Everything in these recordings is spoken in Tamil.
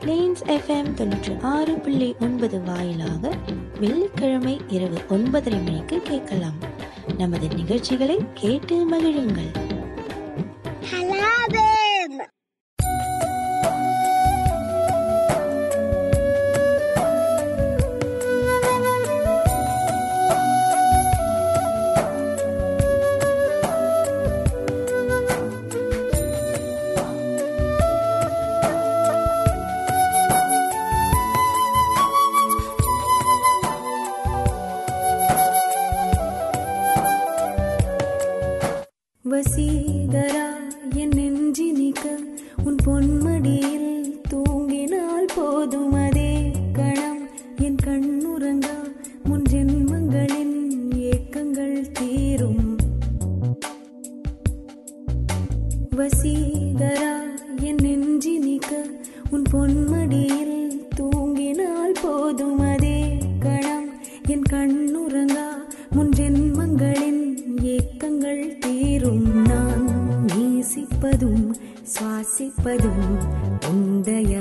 பிளேன்ஸ் எஃப்எம் தொண்ணூற்றி ஆறு புள்ளி ஒன்பது வாயிலாக வெள்ளிக்கிழமை இரவு ஒன்பதரை மணிக்கு கேட்கலாம். நமது நிகழ்ச்சிகளை கேட்டு மகிழுங்கள். श्वासिपदं उदय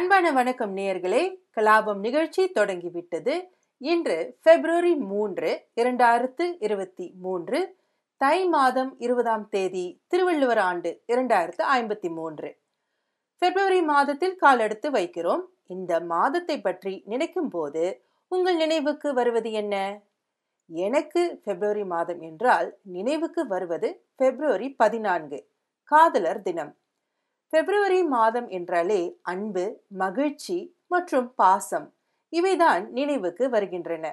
அன்பான வணக்கம் நேயர்களே. கலாபம் நிகழ்ச்சி தொடங்கிவிட்டது. இன்று பிப்ரவரி மூன்று இரண்டாயிரத்து இருபத்தி மூன்று தை மாதம் இருபதாம் தேதி திருவள்ளுவர் ஆண்டு இரண்டாயிரத்து ஐம்பத்தி மூன்று. பிப்ரவரி மாதத்தில் காலெடுத்து வைக்கிறோம். இந்த மாதத்தை பற்றி நினைக்கும் போது உங்கள் நினைவுக்கு வருவது என்ன? எனக்கு பிப்ரவரி மாதம் என்றால் நினைவுக்கு வருவது பிப்ரவரி பதினான்கு காதலர் தினம். பிப்ரவரி மாதம் என்றாலே அன்பு மகிழ்ச்சி மற்றும் பாசம். இவைதான் நினைவுக்கு வருகின்றன.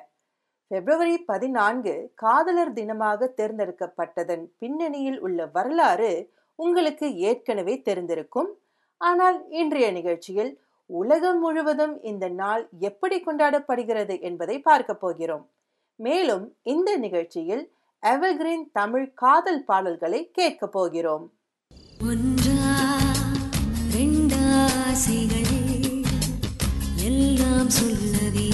பிப்ரவரி பதினான்கு காதலர் தினமாக தேர்ந்தெடுக்கப்பட்டதன் பின்னணியில் உள்ள வரலாறு உங்களுக்கு ஏற்கனவே தெரிந்திருக்கும். ஆனால் இன்றைய நிகழ்ச்சியில் உலகம் முழுவதும் இந்த நாள் எப்படி கொண்டாடப்படுகிறது என்பதை பார்க்க போகிறோம். மேலும் இந்த நிகழ்ச்சியில் எவர்கிரீன் தமிழ் காதல் பாடல்களை கேட்க போகிறோம். ஒன்றா எல்லாம் சொல்லவே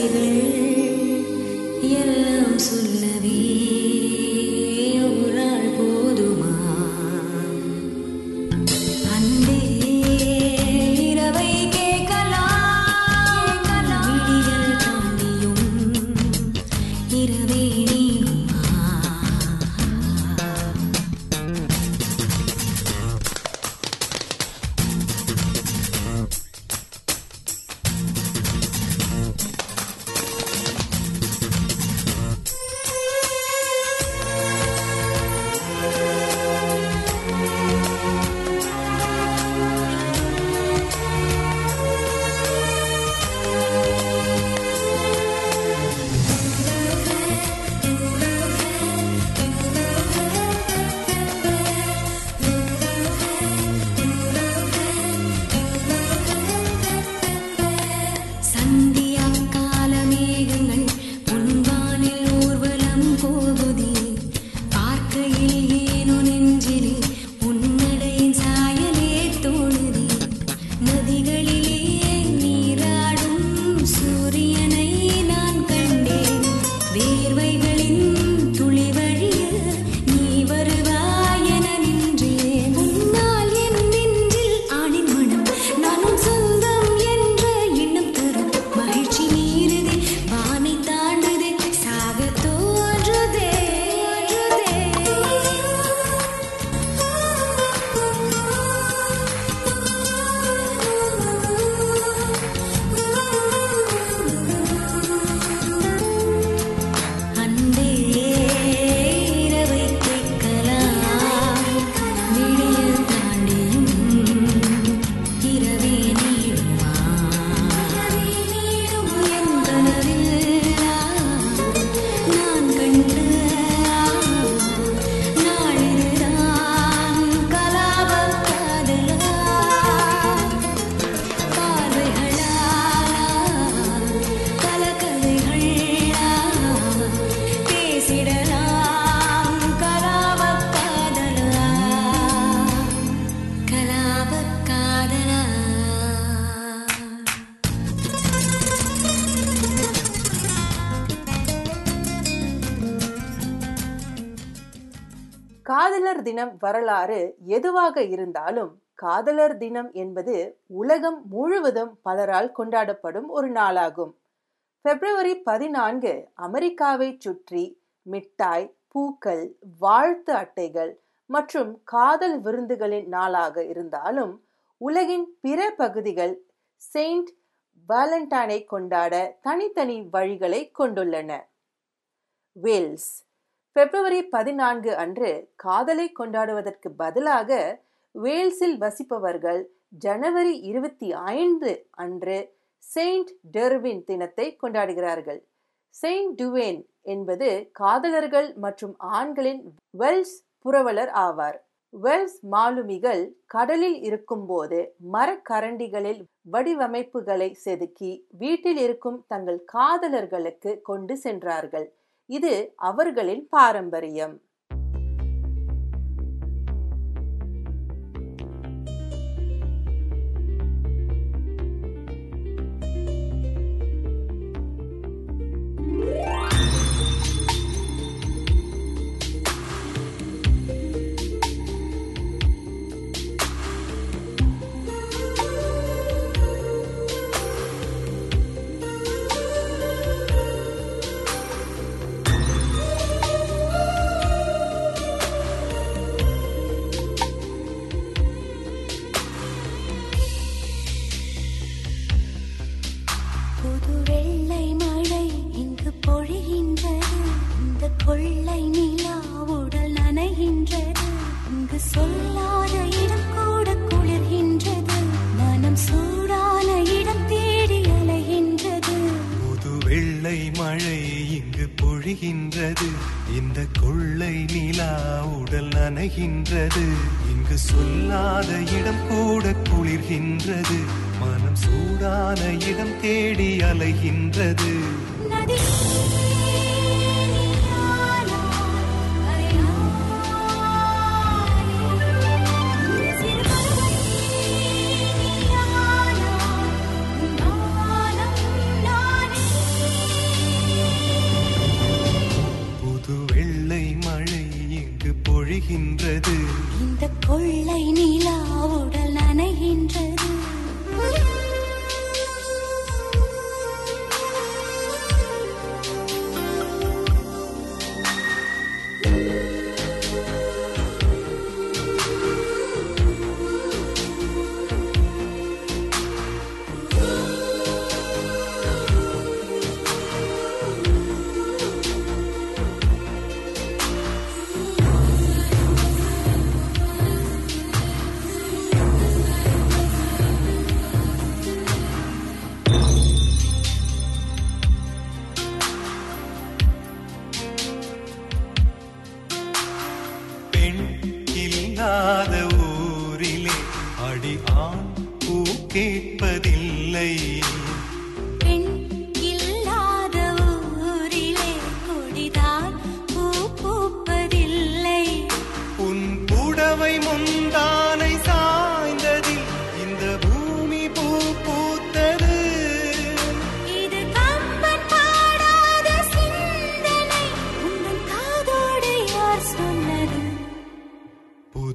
see the காதலர் தினம் வரலாறு எதுவாக இருந்தாலும் காதலர் தினம் என்பது உலகம் முழுவதும் பலரால் கொண்டாடப்படும் ஒரு நாளாகும். பிப்ரவரி பதினான்கு அமெரிக்காவை சுற்றி மிட்டாய் பூக்கள் வாழ்த்து அட்டைகள் மற்றும் காதல் விருந்துகளின் நாளாக இருந்தாலும் உலகின் பிற பகுதிகள் செயின்ட் வேலண்டைனை கொண்டாட தனித்தனி வழிகளை கொண்டுள்ளன. வேல்ஸ் பிப்ரவரி பதினான்கு அன்று காதலை கொண்டாடுவதற்கு பதிலாக வேல்ஸில் வசிப்பவர்கள் ஜனவரி இருபத்தி ஐந்து அன்று செயின்ட் டெர்வின் தினத்தை கொண்டாடுகிறார்கள். செயின்ட் டுவேன் என்பது காதலர்கள் மற்றும் ஆண்களின் வெல்ஸ் புரவலர் ஆவார். வெல்ஸ் மாலுமிகள் கடலில் இருக்கும்போது மரக்கரண்டிகளில் வடிவமைப்புகளை செதுக்கி வீட்டில் இருக்கும் தங்கள் காதலர்களுக்கு கொண்டு சென்றார்கள். இது அவர்களின் பாரம்பரியம். தேடி அலைகின்றது.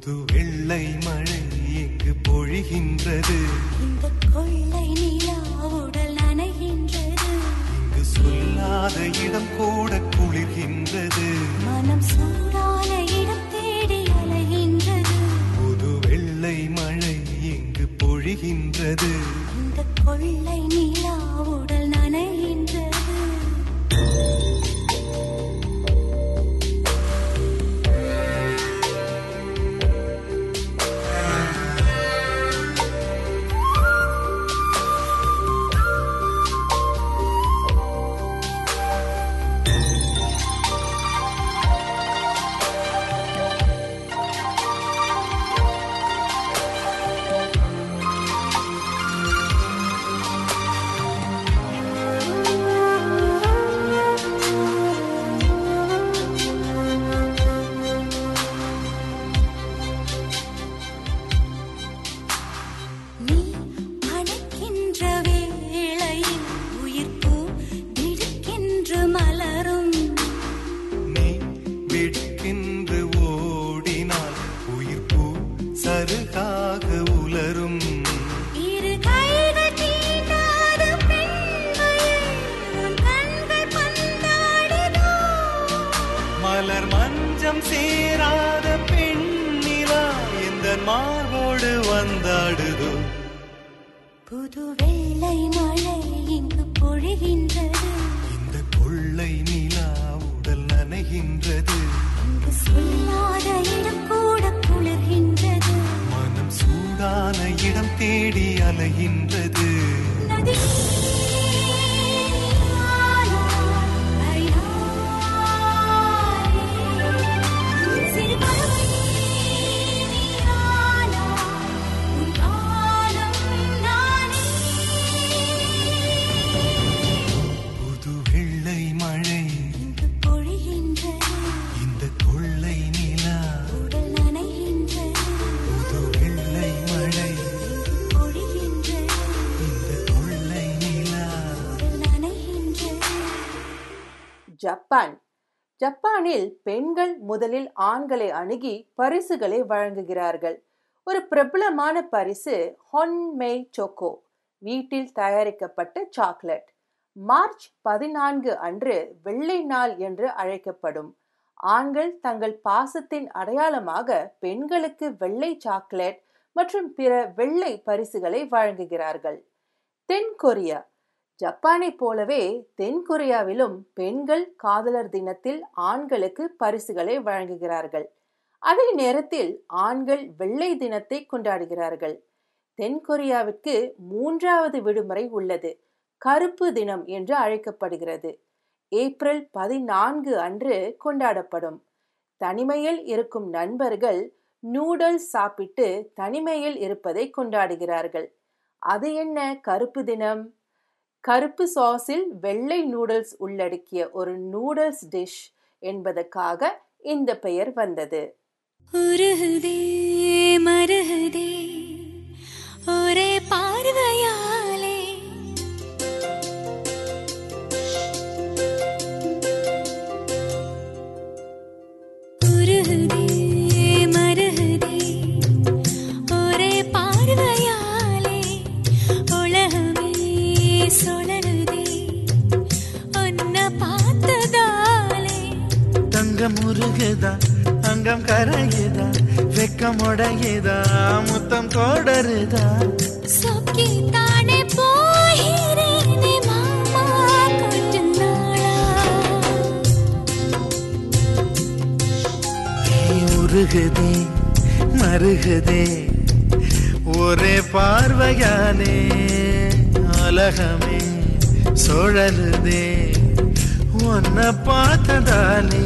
புது வெள்ளை மழை இங்கு பொழிகின்றது? மார்போடு வந்தாடுதோ? புது வெள்ளை மழை இங்கு பொழிகின்றது. இந்த கொள்ளை நிலா உடல் நனைகின்றது. இங்கு சொல்லாத இடம் கூட குளிர்கின்றது. மனம் சூடான இடம் தேடி அலைகின்றது. நதி ஜப்பான். ஜப்பானில் பெண்கள் முதலில் ஆண்களை அணுகி பரிசுகளை வழங்குகிறார்கள். ஒரு பிரபலமான பரிசு ஹொன்மெய் சோக்கோ வீட்டில் தயாரிக்கப்பட்ட சாக்லேட். மார்ச் பதினான்கு அன்று வெள்ளை நாள் என்று அழைக்கப்படும். ஆண்கள் தங்கள் பாசத்தின் அடையாளமாக பெண்களுக்கு வெள்ளை சாக்லேட் மற்றும் பிற வெள்ளை பரிசுகளை வழங்குகிறார்கள். தென் கொரியா ஜப்பானைப் போலவே தென்கொரியாவிலும் பெண்கள் காதலர் தினத்தில் ஆண்களுக்கு பரிசுகளை வழங்குகிறார்கள். அதே நேரத்தில் ஆண்கள் வெள்ளை தினத்தை கொண்டாடுகிறார்கள். தென்கொரியாவிற்கு மூன்றாவது விடுமுறை உள்ளது. கருப்பு தினம் என்று அழைக்கப்படுகிறது. ஏப்ரல் பதினான்கு அன்று கொண்டாடப்படும். தனிமையில் இருக்கும் நண்பர்கள் நூடல்ஸ் சாப்பிட்டு தனிமையில் இருப்பதை கொண்டாடுகிறார்கள். அது என்ன கருப்பு தினம்? கருப்பு சாஸில் வெள்ளை நூடுல்ஸ் உள்ளடக்கிய ஒரு நூடுல்ஸ் டிஷ் என்பதற்காக இந்த பெயர் வந்தது. ஒரே பார்வையார் தங்கம் உருகுதா அங்கம் கரையுதா வெக்கம் உடையுதா முத்தம் கோடருதா. சொக்கி தானே போகிறேனே மாமா கொஞ்ச நாளா. உருகுதே மருகுதே ஒரே பார்வையாலே உலகமே சுழலுதே உன்னை பார்த்ததாலே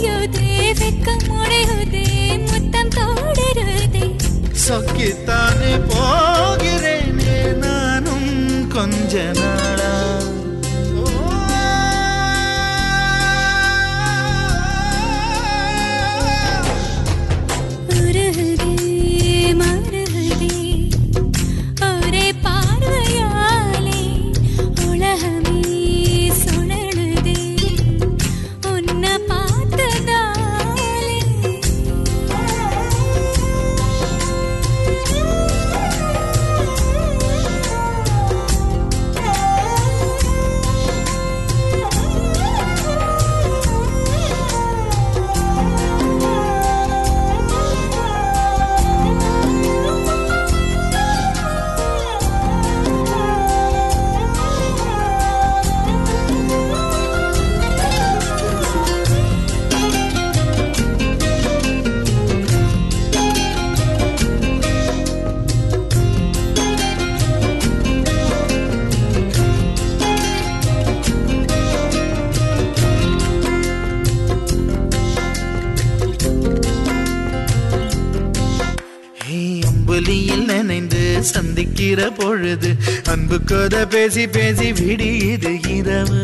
அங்கம் கரையுதே வெக்கம் உடையுதே முத்தம் தோடுருதே சொக்கித்தானே போகிறேனே நானும் சந்திக்கிற பொழுது அன்பு கதை பேசி பேசி விடியுது இரவு.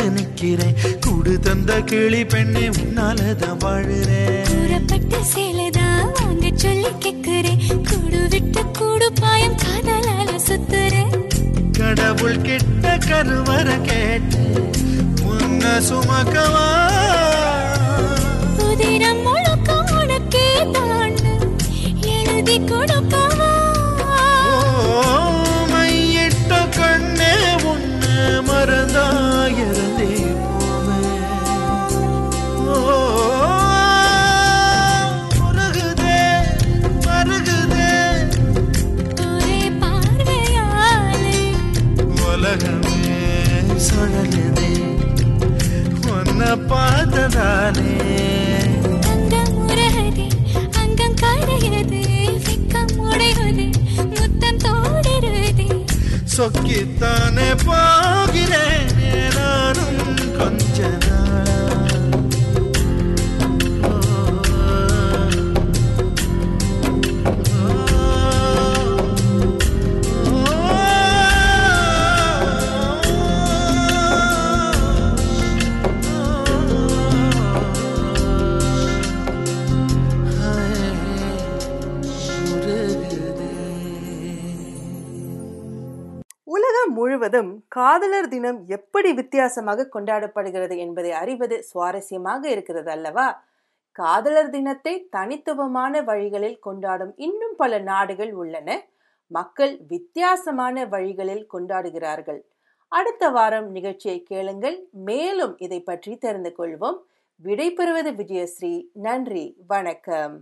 வேற இருந்து நிக்கிறேன் கூடு தந்த கிளி பெண்ணே உன்னாலதான் வாழுறேன். சேலைதான் வாங்க சொல்லி கேக்குறேன் கூடு விட்டு கூடு பாயம் காதலால சுத்துறேன். கடவுள் கிட்ட கருவற கேட்டு உன்ன சுமக்கவா? உதிரம் முழுக்க உனக்கே தாண்டு. எழுதி கொடுக்கவா? மையிட்ட கண்ணே உன்ன மறந்தாயிருந்தே பார்த்ததாலே அங்கம் உருகுதே, அங்கம் கரையுதே, வெட்கம் உடையுதே, முத்தம் தோடுருதே. சொக்கித்தானே போகிறேன் நானும் கொஞ்ச முழுவதும் காதலர் தினம் எப்படி வித்தியாசமாக கொண்டாடப்படுகிறது என்பதை அறிவது சுவாரஸ்யமாக இருக்கிறது அல்லவா? காதலர் தினத்தை தனித்துவமான வழிகளில் கொண்டாடும் இன்னும் பல நாடுகள் உள்ளன. மக்கள் வித்தியாசமான வழிகளில் கொண்டாடுகிறார்கள். அடுத்த வாரம் நிகழ்ச்சியை கேளுங்கள். மேலும் இதை பற்றி தெரிந்து கொள்வோம். விடைபெறுவது விஜயஸ்ரீ. நன்றி. வணக்கம்.